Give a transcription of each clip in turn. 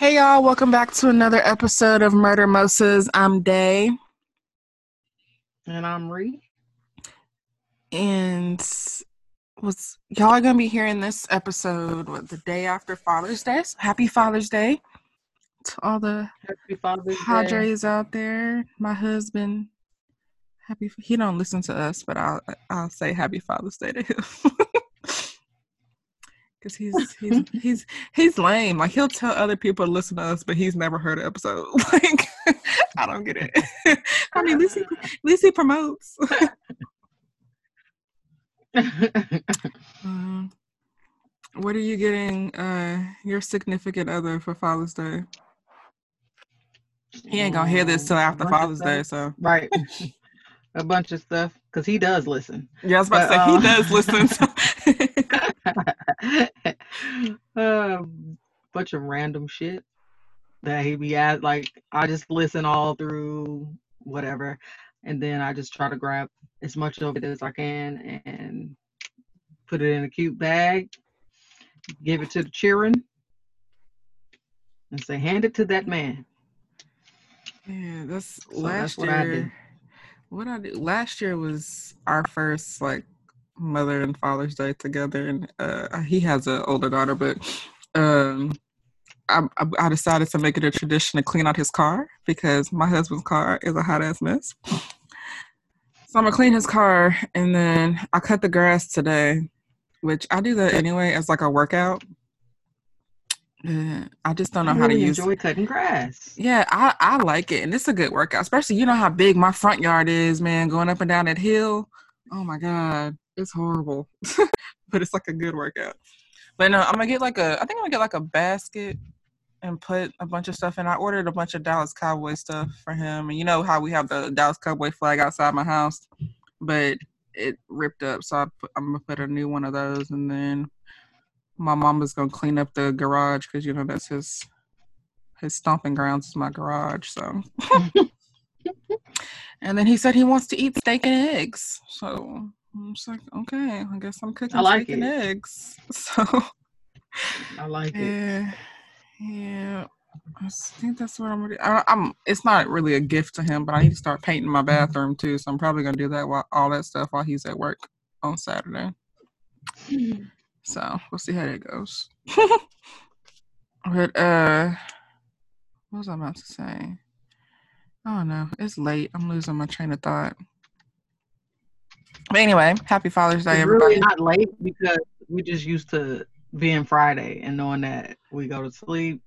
Hey y'all, welcome back to another episode of Murder Moses. I'm Day. And I'm Ree. And was y'all are gonna be hearing this episode what, the day after Father's Day. So happy Father's Day to all the Happy Father's Day. Out there. My husband, happy he don't listen to us, but I'll I'll say happy Father's Day to him. Cause he's he's he's he's lame. Like he'll tell other people to listen to us, but he's never heard an episode. Like I don't get it. I mean, at least he, at least he promotes. Um, what are you getting uh your significant other for Father's Day? He ain't gonna hear this till Um, after a bunch of Father's Day, so Right. a bunch of stuff. Because he does listen. yeah, I was about to But, say he um, does listen. So. Um, bunch of random shit that he be at. Like, I just listen all through whatever. And then I just try to grab as much of it as I can and put it in a cute bag, give it to the children, and say, hand it to that man. yeah, that's So last that's what I year. do. What I did last year was our first like Mother and Father's Day together, and uh, he has an older daughter, but um, I, I decided to make it a tradition to clean out his car because my husband's car is a hot ass mess. So I'm gonna clean his car, and then I cut the grass today, which I do that anyway as like a workout. Uh, I just don't know how to use. enjoy cutting grass. Yeah, I, I like it, and it's a good workout. Especially you know how big my front yard is, man. Going up and down that hill. Oh my god, it's horrible, but it's like a good workout. But no, I'm gonna get like a. I think I'm gonna get like a basket and put a bunch of stuff in. I ordered a bunch of Dallas Cowboy stuff for him, and you know how we have the Dallas Cowboy flag outside my house, but it ripped up, so I put, I'm gonna put a new one of those, and then my mama's gonna clean up the garage because you know that's his his stomping grounds is my garage. So, and then he said he wants to eat steak and eggs. So I'm just like, okay, I guess I'm cooking I like steak and it. eggs. So I like it. yeah, I think that's what I'm. Gonna, I, I'm. It's not really a gift to him, but I need to start painting my bathroom too. So I'm probably gonna do that while all that stuff while he's at work on Saturday. So we'll see how that goes. but uh, what was I about to say? I don't know. It's late. I'm losing my train of thought. But anyway, happy Father's Day, It's everybody. really not late because we just used to being Friday and knowing that we go to sleep.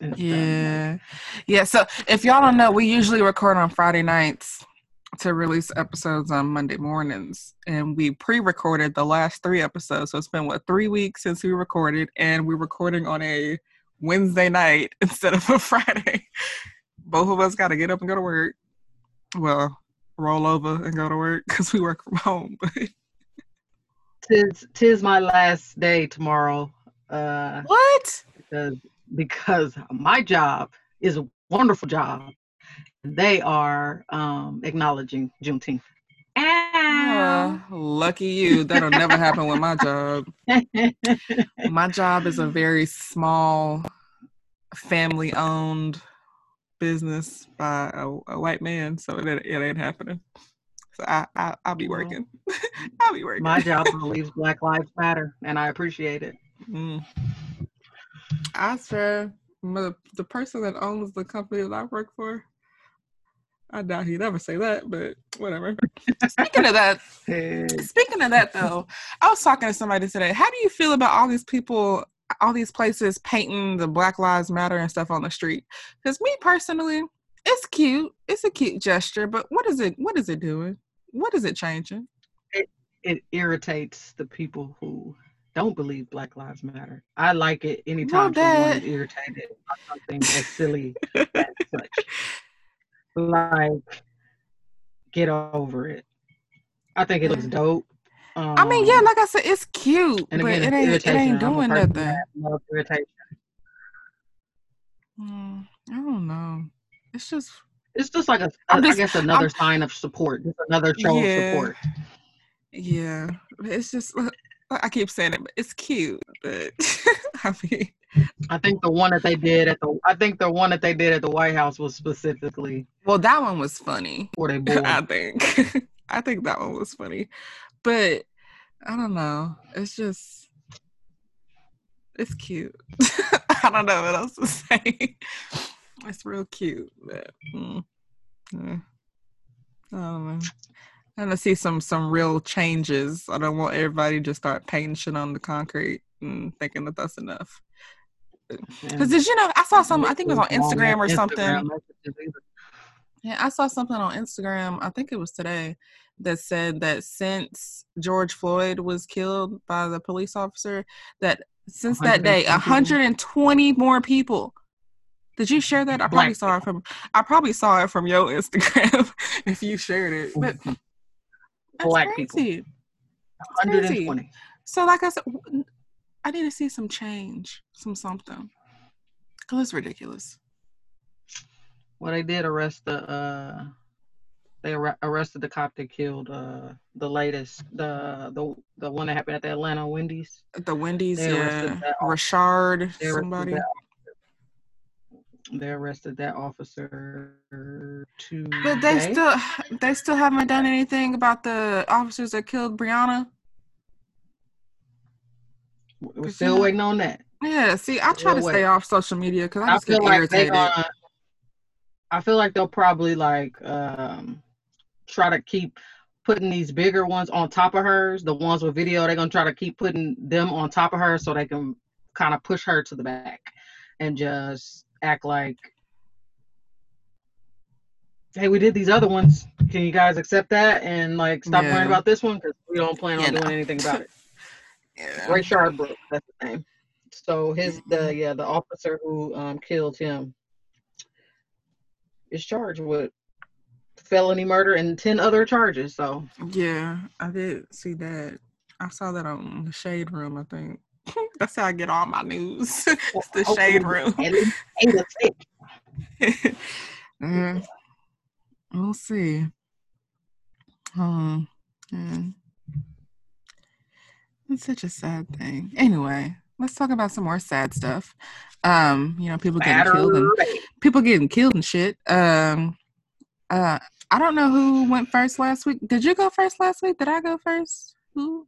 And stuff. Yeah. Yeah. So if y'all don't know, we usually record on Friday nights to release episodes on Monday mornings. And we pre recorded the last three episodes. So it's been what, three weeks since we recorded, and we're recording on a Wednesday night instead of a Friday. Both of us got to get up and go to work. Well, roll over and go to work because we work from home. But Tis tis my last day tomorrow. Uh, what? because because my job is a wonderful job. They are um acknowledging Juneteenth. Uh, lucky you. That'll never happen with my job. my job is a very small family owned business by a, a white man so it, it ain't happening so I, I i'll be working i'll be working my job believes Black Lives Matter, and I appreciate it. mm. i swear the, the person that owns the company that i work for i doubt he'd ever say that but whatever speaking of that Speaking of that, though, I was talking to somebody today. How do you feel about all these people, all these places painting the Black Lives Matter and stuff on the street? Because me personally, it's cute. It's a cute gesture, but what is it? What is it doing? What is it changing? it irritates the people who don't believe Black Lives Matter. I like it anytime someone is irritated by something as silly as such. Like, get over it. I think it looks dope. Um, I mean, yeah, like I said, it's cute, and but again, it ain't. It ain't doing nothing. irritation. Mm, I don't know. It's just It's just like a, I'm I guess, another I'm- sign of support, just another show Yeah. of support. Yeah, it's just I keep saying it, but it's cute. But I mean, I think the one that they did at the I think the one that they did at the White House was specifically Well, that one was funny. for they boy. I think. I think that one was funny. But I don't know. It's just it's cute. I don't know what else to say. It's real cute. But mm, yeah. I don't know. I want to see some some real changes. I don't want everybody to just start painting shit on the concrete and thinking that that's enough. Because did you know I saw some? I think it was on Instagram or something. Yeah, I saw something on Instagram. I think it was today that said that since George Floyd was killed by the police officer, that since that day, 120 more people. Did you share that? I probably Black saw it from. I probably saw it from your Instagram if you shared it. But Black people. crazy. crazy. 120. So, like I said, I need to see some change, some something, because it's ridiculous. Well, they did arrest the uh they ar- arrested the cop that killed uh the latest the the the one that happened at the Atlanta Wendy's. The Wendy's, They yeah, Rashard, They somebody. They arrested that officer today. But they still, they still haven't done anything about the officers that killed Breonna. We're still waiting on that. Yeah, see, I try to stay off social media because I feel like they irritated. gonna. I feel like they'll probably like um try to keep putting these bigger ones on top of hers. The ones with video, they're gonna try to keep putting them on top of her so they can kind of push her to the back and just act like, hey, we did these other ones. Can you guys accept that and like stop Yeah. worrying about this one because we don't plan on Yeah, doing no. anything about it. Yeah. Rayshard Brooks, that's his name. So his the Mhm. yeah the officer who um killed him is charged with felony murder and ten other charges. So Yeah, I did see that. I saw that on the Shade Room. I think that's how I get all my news. it's the Shade Room. At least eight or six. Uh, we'll see. Um. It's such a sad thing. Anyway, let's talk about some more sad stuff. Um, you know, people getting killed and people getting killed and shit. Um, uh, I don't know who went first last week. Did you go first last week? Did I go first? Who?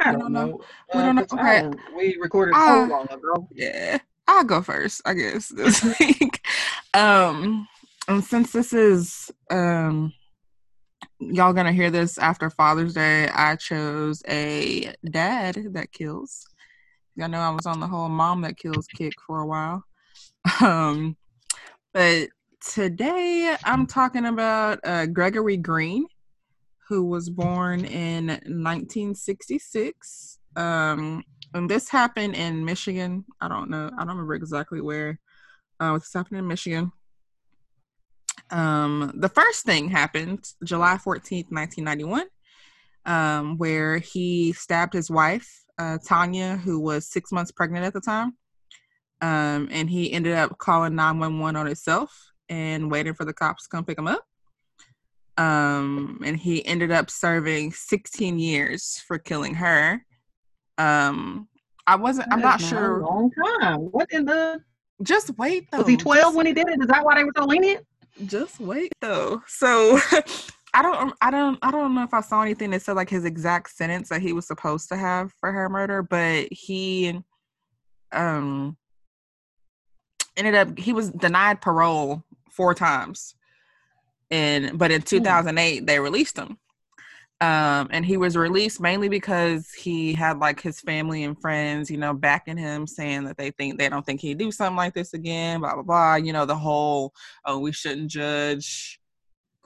I don't don't know. know. We don't know. Okay. Don't- we recorded Uh, so long ago. Yeah, I'll go first, I guess, this week. Um, and since this is um, y'all gonna hear this after Father's Day, I chose a dad that kills. Y'all know I was on the whole mom that kills kick for a while. Um, but today I'm talking about uh, Gregory Green, who was born in 1966. Um, and this happened in Michigan. I don't know. I don't remember exactly where. Uh, this happened in Michigan. Um, the first thing happened July 14th, 1991, um, where he stabbed his wife, uh, Tanya, who was six months pregnant at the time. Um, and he ended up calling 911 on himself and waiting for the cops to come pick him up. Um, and he ended up serving 16 years for killing her. Um, I wasn't, I'm not sure. Long time. What in the? Just wait though. Was he twelve Just- when he did it? Is that why they were so lenient? just wait though. So I don't I don't I don't know if I saw anything that said like his exact sentence that he was supposed to have for her murder, but he um ended up he was denied parole four times. And but in 2008 they released him. Um and he was released mainly because he had like his family and friends, you know, backing him saying that they think they don't think he'd do something like this again, blah blah blah, you know, the whole oh, we shouldn't judge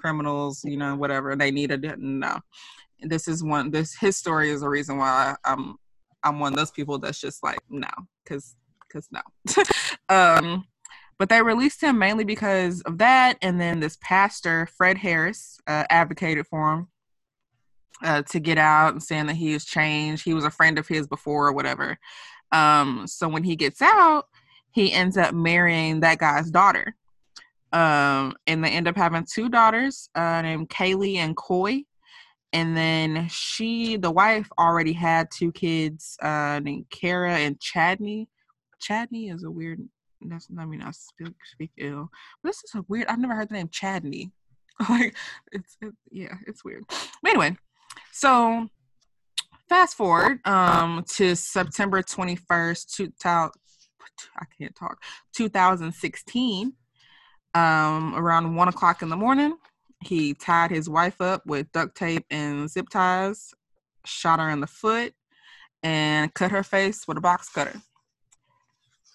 criminals, you know, whatever. They need a no. This is one. This his story is the reason why I'm I'm one of those people that's just like no, because because no. um, but they released him mainly because of that, and then this pastor Fred Harris uh, advocated for him. Uh, to get out and saying that he has changed. He was a friend of his before or whatever. Um, so when he gets out, he ends up marrying that guy's daughter um, and they end up having two daughters uh, named Kaylee and Coy. and then she, the wife, already had two kids uh, named Kara and Chadney. Chadney is a weird. That's I mean I speak speak ill. But this is a weird. I've never heard the name Chadney. like it's it, yeah, it's weird. But anyway, so fast forward um to September twenty first, two thousand. I can't talk. 2016, um, around one o'clock in the morning, he tied his wife up with duct tape and zip ties, shot her in the foot, and cut her face with a box cutter.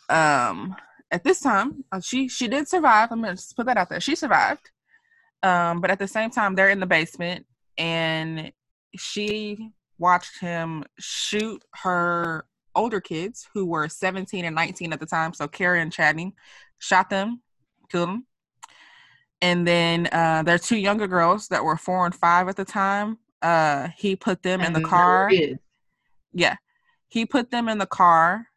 Um, at this time, uh, she she did survive. I'm gonna just put that out there. She survived. Um, but at the same time, they're in the basement, and she watched him shoot her older kids who were 17 and 19 at the time. So Kara and Chadney shot them, killed them. And then uh, there are two younger girls that were four and five at the time. Uh, he put them in the car. Yeah, he put them in the car,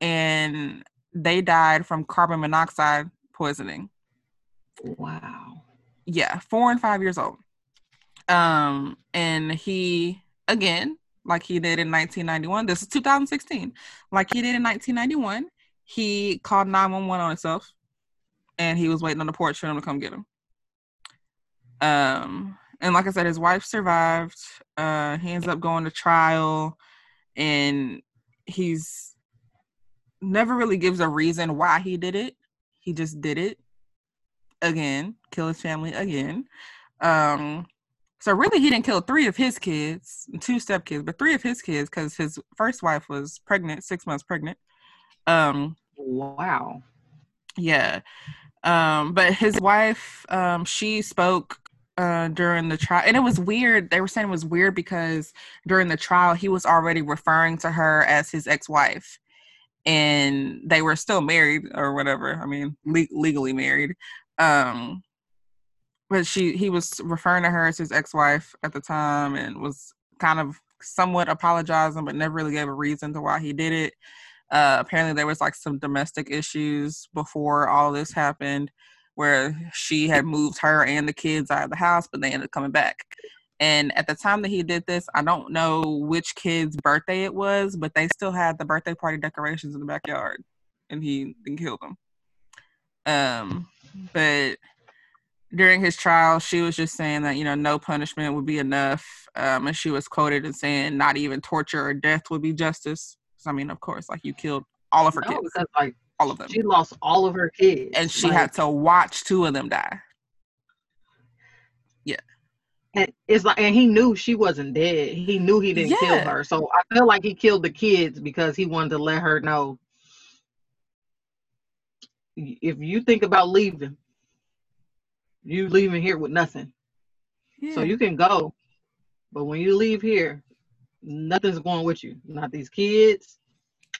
and they died from carbon monoxide poisoning. Wow. Yeah, four and five years old. Um, and he again, like he did in 1991. This is 2016. Like he did in 1991, he called 911 on himself, and he was waiting on the porch for them to come get him. Um, and like I said, his wife survived. Uh, he ends up going to trial, and he's never really gives a reason why he did it. He just did it again, kill his family again. Um, so really, he didn't kill three of his kids, two stepkids, but three of his kids because his first wife was pregnant, six months pregnant. Um, wow. Yeah. Um, but his wife, um, she spoke uh during the trial and it was weird they were saying it was weird because during the trial he was already referring to her as his ex-wife and they were still married or whatever. I mean, le- legally married. Um, but she he was referring to her as his ex-wife at the time and was kind of somewhat apologizing, but never really gave a reason to why he did it. Uh, apparently, there was like some domestic issues before all this happened, where she had moved her and the kids out of the house, but they ended up coming back. And at the time that he did this, I don't know which kid's birthday it was, but they still had the birthday party decorations in the backyard, and he then killed them. Um, but during his trial, she was just saying that you know no punishment would be enough, um, and she was quoted as saying not even torture or death would be justice. So, I mean, of course, like you killed all of her no, kids, because like all of them. She lost all of her kids, and she like, had to watch two of them die. Yeah and it's like and he knew she wasn't dead. He knew he didn't yeah. kill her. So i feel like he killed the kids because he wanted to let her know. If you think about leaving you leaving here with nothing. Yeah. so you can go but when you leave here nothing's going with you. Not these kids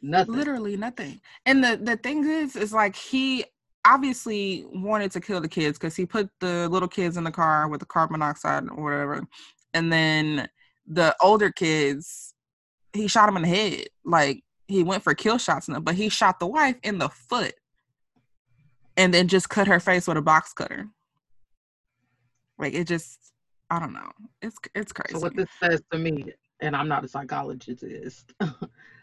nothing. Literally nothing. And the the thing is is like he obviously wanted to kill the kids because he put the little kids in the car with the carbon monoxide or whatever. And then the older kids, he shot him in the head. Like he went for kill shots them, but he shot the wife in the foot and then just cut her face with a box cutter. Like it just I don't know. It's it's crazy. So what this says to me, and I'm not a psychologist, is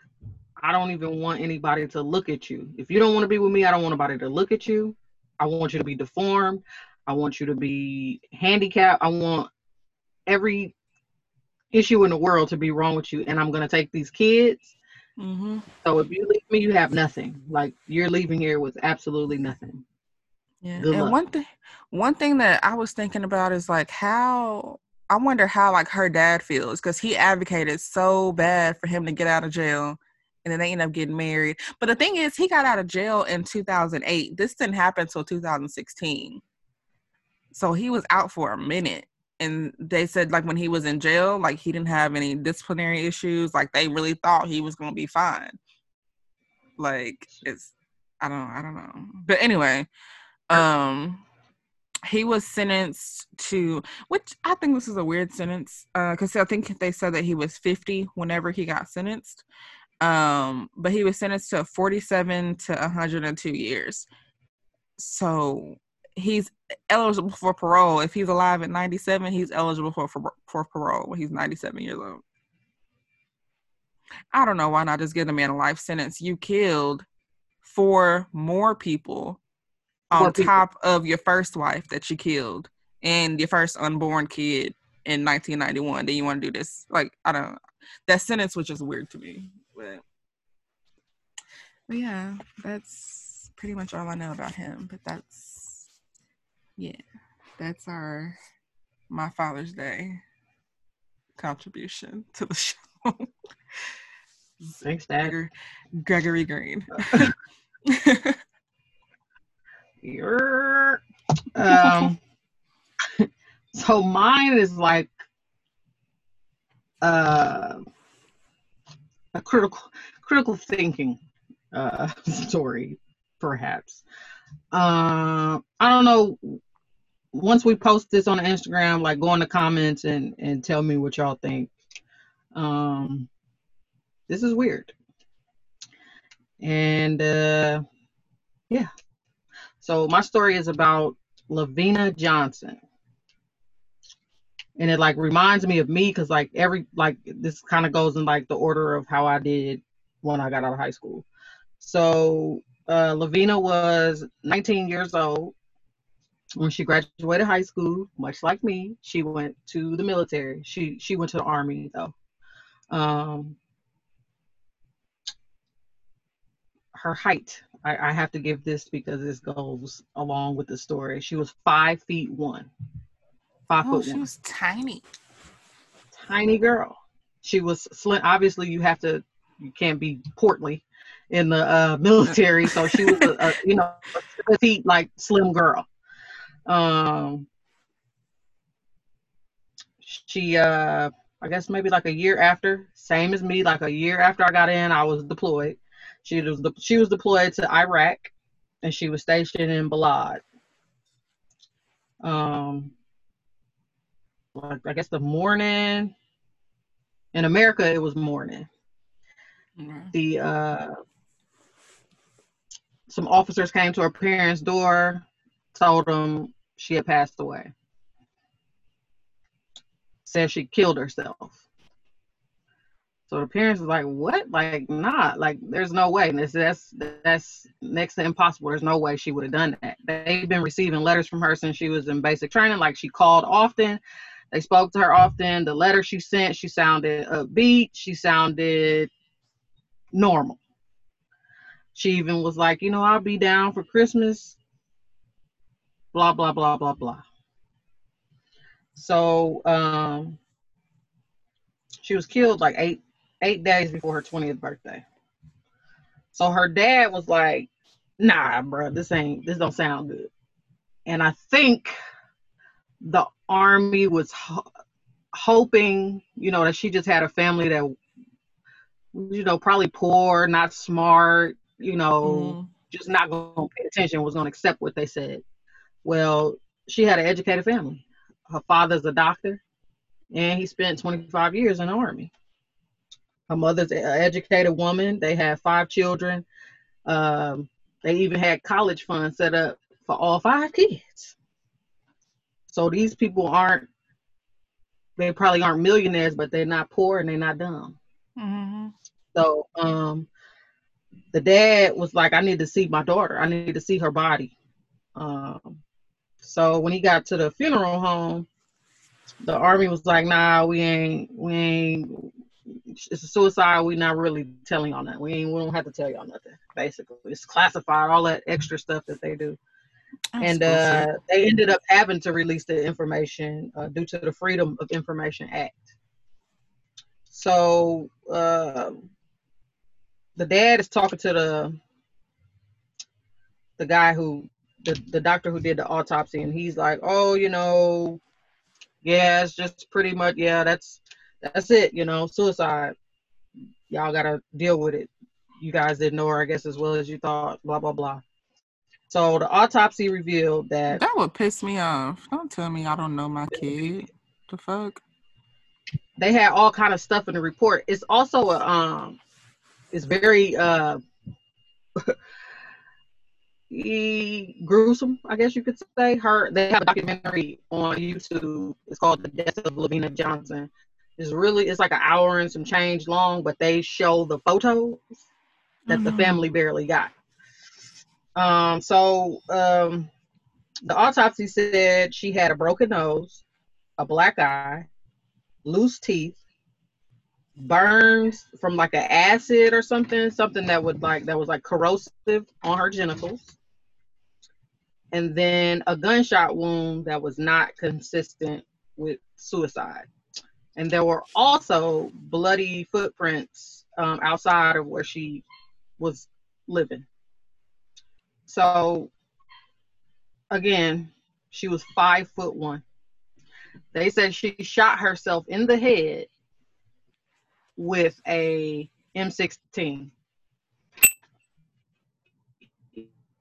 I don't even want anybody to look at you. If you don't want to be with me, I don't want anybody to look at you. I want you to be deformed. I want you to be handicapped. I want every issue in the world to be wrong with you. And I'm going to take these kids. Mm-hmm. So if you leave me, you have nothing. Like you're leaving here with absolutely nothing. Yeah. Good and luck. one thing, one thing that I was thinking about is like how I wonder how like her dad feels because he advocated so bad for him to get out of jail and then they end up getting married. But the thing is, he got out of jail in 2008. This didn't happen until 2016. So he was out for a minute. And they said, like, when he was in jail, like, he didn't have any disciplinary issues. Like, they really thought he was going to be fine. Like, it's, I don't know, I don't know. But anyway, um, he was sentenced to which i think this is a weird sentence because uh, i think they said that he was 50 whenever he got sentenced um, but he was sentenced to 47 to 102 years. So he's eligible for parole. If he's alive at 97, he's eligible for for, for parole when he's 97 years old. I don't know why not just give the man a life sentence. You killed four more people on people. top of your first wife that you killed and your first unborn kid in 1991. Then you want to do this? Like I don't. That sentence was just weird to me. But, but yeah, that's pretty much all I know about him. But that's yeah, that's our my Father's Day contribution to the show. Thanks, Dad. Gregor- Gregory Green. You're, um, so mine is like uh, a critical critical thinking uh, story, perhaps. Uh, I don't know. Once we post this on Instagram, like go in the comments and and tell me what y'all think. Um, this is weird, and uh, yeah. So my story is about LaVena Johnson. And it like reminds me of me because like every like this kind of goes in like the order of how I did when I got out of high school. So uh, LaVena was 19 years old when she graduated high school. Much like me, she went to the military. She she went to the army though. Um, her height. I, I have to give this because this goes along with the story. She was five feet one, five oh, foot she one, was tiny. tiny girl. She was slim. Obviously, you have to, you can't be portly in the uh, military. So she was a, a you know a petite like slim girl. Um, she uh, I guess maybe like a year after, same as me, like a year after I got in, I was deployed. She was de- she was deployed to Iraq, and she was stationed in Balad. Um, I guess the morning in America it was morning. Mhm. The uh, some officers came to her parents' door, told them she had passed away. Said she killed herself. So the parents was like, "What? Like, not like, there's no way. That's that's that's next to impossible. There's no way she would have done that." They've been receiving letters from her since she was in basic training. Like, she called often. They spoke to her often. The letter she sent, she sounded upbeat. She sounded normal. She even was like, "You know, I'll be down for Christmas." Blah blah blah blah blah. So um, she was killed like eight eight days before her 20th birthday. So her dad was like, nah, bro, this ain't this don't sound good. And I think the army was ho- hoping, you know, that she just had a family that you know, probably poor, not smart, you know, Mhm. just not gonna pay attention, was gonna accept what they said. Well, she had an educated family. Her father's a doctor, and he spent 25 years in the army. Her mother's an educated woman. They had five children. Um, they even had college funds set up for all five kids. So these people aren't, they probably aren't millionaires, but they're not poor and they're not dumb. Mhm. So um, the dad was like, I need to see my daughter. I need to see her body. Um, so when he got to the funeral home, the army was like, Nah, we ain't, we ain't. It's a suicide. We not really telling y'all that. We ain't. We don't have to tell y'all nothing. Basically, it's classified. All that extra stuff that they do That's and uh, they ended up having to release the information uh, due to the Freedom of Information Act. So uh, the dad is talking to the the guy who the, the doctor who did the autopsy, and he's like, "Oh, you know, yeah, it's just pretty much yeah, that's that's it, you know, suicide. Y'all gotta deal with it. You guys didn't know her, I guess, as well as you thought. Blah blah blah." So the autopsy revealed that That would piss me off. Don't tell me I don't know my kid. The fuck? they had all kind of stuff in the report. It's also a um, it's very uh, gruesome, I guess you could say. Her they have a documentary on YouTube. It's called The Death of LaVena Johnson. It's really it's like an hour and some change long, but they show the photos that mm-hmm. the family barely got. Um, so um, the autopsy said she had a broken nose, a black eye, loose teeth, burns from like an acid or something, something that would like that was like corrosive on her genitals, and then a gunshot wound that was not consistent with suicide. And there were also bloody footprints um, outside of where she was living. So, again, she was five foot one. They said she shot herself in the head with a M16.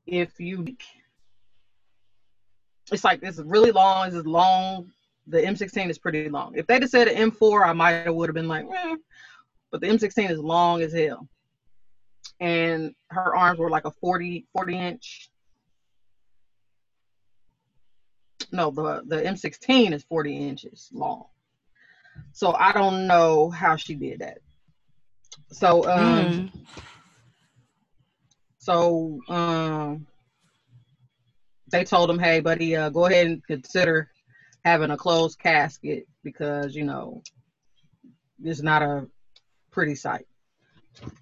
If you, it's like it's really long. It's long. The M16 is pretty long. If they'd have said an M4, I might have would have been like, eh. but the M16 is long as hell. And her arms were like a 40 40 inch. No, the the M16 is 40 inches long. So I don't know how she did that. So um mm. so um they told him, "Hey, buddy, uh, go ahead and consider having a closed casket because you know it's not a pretty sight."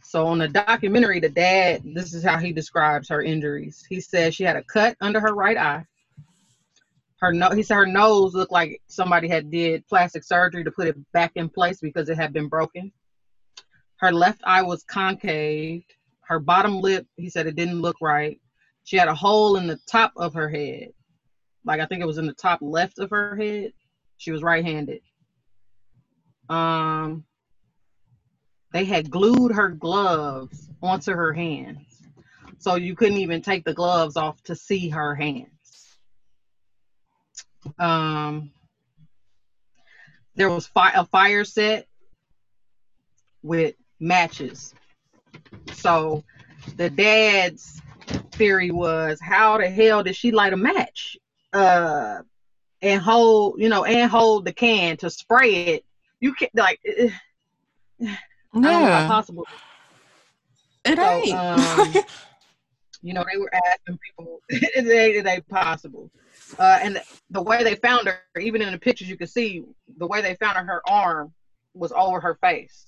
So on the documentary, the dad, this is how he describes her injuries. He says she had a cut under her right eye, her no he said her nose looked like somebody had did plastic surgery to put it back in place because it had been broken. Her left eye was concave. Her bottom lip he said it didn't look right. She had a hole in the top of her head. Like i think it was in the top left of her head. She was right-handed. Um they had glued her gloves onto her hands so you couldn't even take the gloves off to see her hands um, there was fi- a fire set with matches. So the dad's theory was, how the hell did she light a match? Uh, and hold, you know, and hold the can to spray it. You can't like. Uh, yeah. possible. It so, ain't. Um, you know, they were asking people, it ain't, it possible. Uh, and the way they found her, even in the pictures, you can see the way they found her. Her arm was over her face.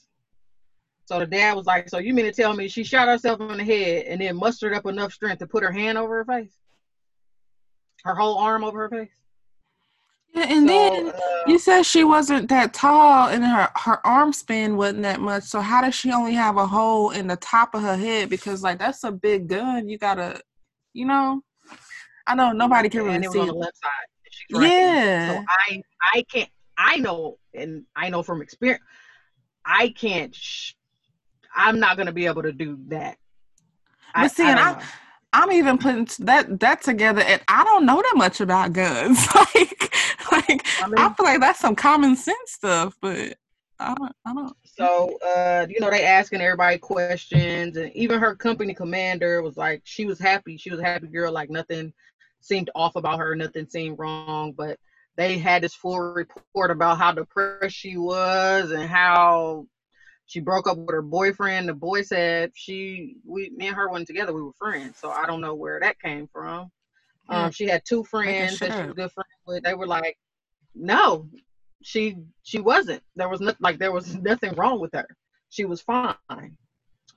So the dad was like, "So you mean to tell me she shot herself in the head and then mustered up enough strength to put her hand over her face, her whole arm over her face?" Yeah, and so, then uh, you said she wasn't that tall, and her her arm span wasn't that much. So how does she only have a hole in the top of her head? Because like that's a big gun. You gotta, you know. I know nobody can really see. on the left side. Yeah. So I I can't. I know, and I know from experience, I can't. Sh- I'm not gonna be able to do that. But I, see, I and I, I'm even putting that that together, and I don't know that much about guns. like, like I, mean, I feel like that's some common sense stuff, but I don't. I don't. So, uh, you know, they asking everybody questions, and even her company commander was like, she was happy. She was a happy girl, like nothing seemed off about her, nothing seemed wrong, but they had this full report about how depressed she was and how she broke up with her boyfriend. The boy said she, we, me and her went together. We were friends, so I don't know where that came from. Um, she had two friends that she was good friends with. They were like, no, she she wasn't. There was not like there was nothing wrong with her. She was fine.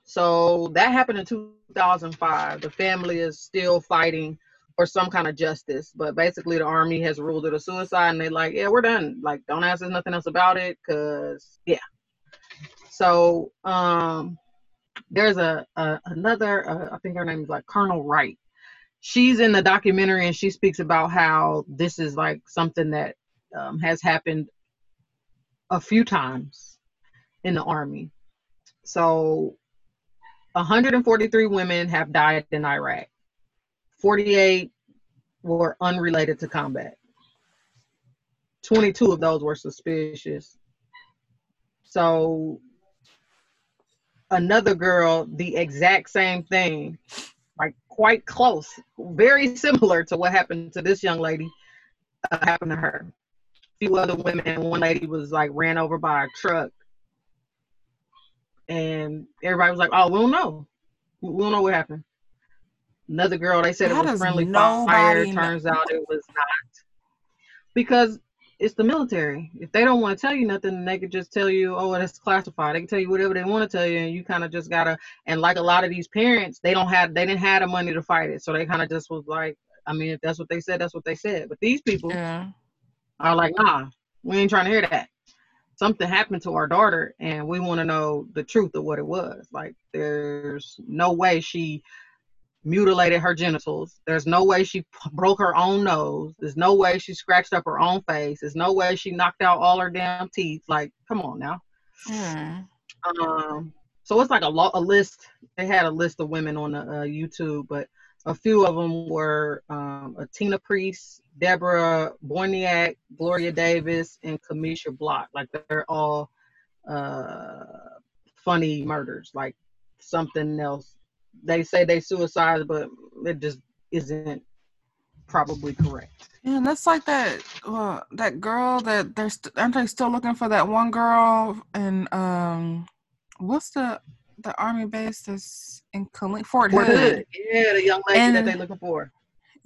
So that happened in 2005. The family is still fighting for some kind of justice. But basically, the army has ruled it a suicide, and they're like, yeah, we're done. Like, don't ask us nothing else about it, cause yeah. So um, there's a, a another, uh, I think her name is like Colonel Wright. She's in the documentary, and she speaks about how this is like something that um, has happened a few times in the army. So 143 women have died in Iraq. 48 were unrelated to combat. 22 of those were suspicious. So another girl, the exact same thing. like quite close, very similar to what happened to this young lady. Uh, happened to her. A few other women. and One lady was like ran over by a truck, and everybody was like, "Oh, we don't know. We don't know what happened." Another girl, they said it was friendly fire. Turns out it was not. Because it's the military. If they don't want to tell you nothing, they could just tell you, oh, it's classified. They can tell you whatever they want to tell you, and you kind of just gotta. And like a lot of these parents, they don't have, they didn't have the money to fight it, so they kind of just was like, I mean, if that's what they said, that's what they said. But these people Yeah. are like, nah, we ain't trying to hear that. Something happened to our daughter, and we want to know the truth of what it was. Like, there's no way she mutilated her genitals. There's no way she p- broke her own nose. There's no way she scratched up her own face. There's no way she knocked out all her damn teeth. Like, come on now. Hmm. Um, so it's like a lot, a list. They had a list of women on the uh, YouTube, but a few of them were um, a Tina Priest, Deborah Boyniak, Gloria Davis, and Kamisha Block. Like they're all uh, funny murders, like something else. They say they suicide, but it just isn't probably correct. Yeah, and that's like that. Uh, that girl that they're st- aren't they still looking for that one girl? And um, what's the the army base that's in Col- Fort, Fort Hood? Hood. Yeah, the young lady that And- they looking for.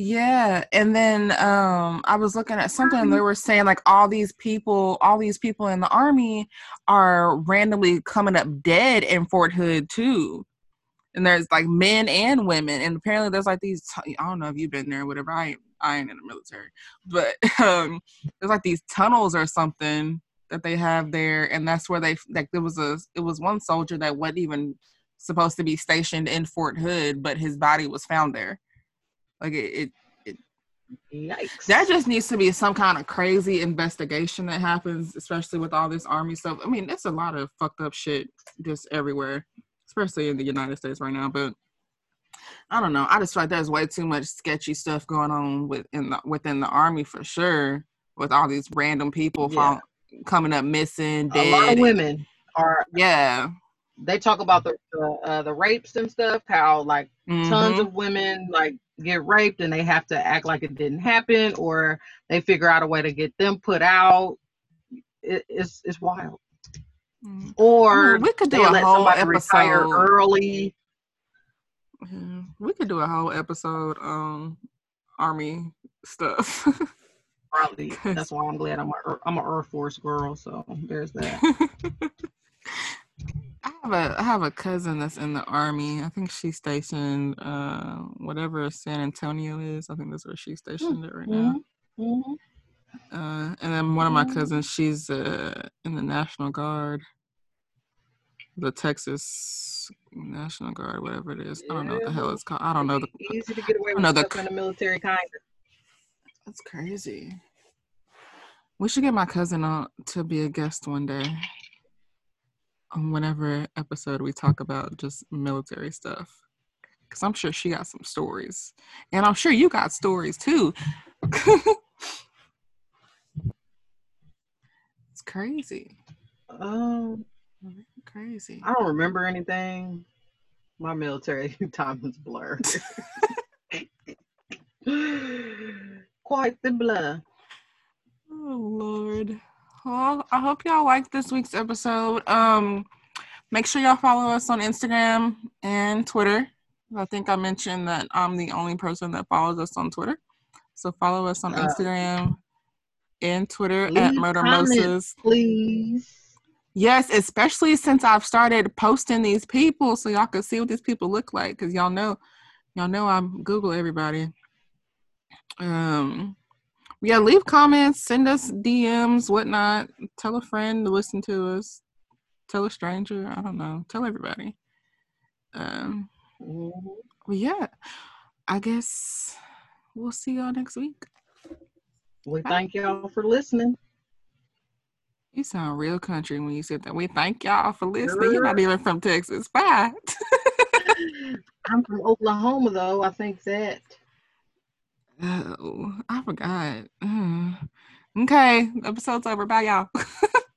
Yeah, and then um, I was looking at something. They were saying like all these people, all these people in the army are randomly coming up dead in Fort Hood too. And there's like men and women, and apparently there's like these. I don't know if you've been there, or whatever. I ain't, I ain't in the military, but um, there's like these tunnels or something that they have there, and that's where they like there was a it was one soldier that wasn't even supposed to be stationed in Fort Hood, but his body was found there. Like it, it Yikes. that just needs to be some kind of crazy investigation that happens, especially with all this army stuff. I mean, it's a lot of fucked up shit just everywhere, especially in the United States right now. But I don't know. I just feel like there's way too much sketchy stuff going on within the within the army for sure. With all these random people Yeah. fall, coming up missing, Dead. a lot of women are Yeah. they talk about the the, uh, the rapes and stuff how like tons Mhm. of women like get raped and they have to act like it didn't happen or they figure out a way to get them put out it, it's it's wild. Or I mean, we could do a whole somebody retire episode. early Yeah, we could do a whole episode on army stuff. probably that's why i'm glad i'm a i'm a air force girl so there's that I have a I have a cousin that's in the army. I think she's stationed uh whatever San Antonio is. I think that's where she's stationed at right now. Mhm. Uh and then one of my cousins, she's uh in the National Guard. The Texas National Guard, whatever it is. I don't know what the hell it's called. I don't know the easy to get away with the stuff in the military kind of That's crazy. We should get my cousin on to be a guest one day. On whenever episode we talk about just military stuff. Cause I'm sure she got some stories. And I'm sure you got stories too. it's crazy. um Crazy. I don't remember anything. My military time is blurred. Quite the blur. Oh Lord. Well, I hope y'all liked this week's episode. Um, make sure y'all follow us on Instagram and Twitter. I think I mentioned that I'm the only person that follows us on Twitter. So follow us on Uh, Instagram and Twitter at Murder. Moses. Please. Yes, especially since I've started posting these people so y'all can see what these people look like. Cause y'all know, y'all know I'm Google everybody. Um, yeah, leave comments, send us DMs, whatnot. Tell a friend to listen to us. Tell a stranger. I don't know. Tell everybody. Um, Mhm. but yeah, I guess we'll see y'all next week. We thank y'all for listening. You sound real country when you said that. We thank y'all for listening. You're not even from Texas. Bye. I'm from Oklahoma, though. I think that. Oh, I forgot. Mm. Okay, episode's over. Bye, y'all.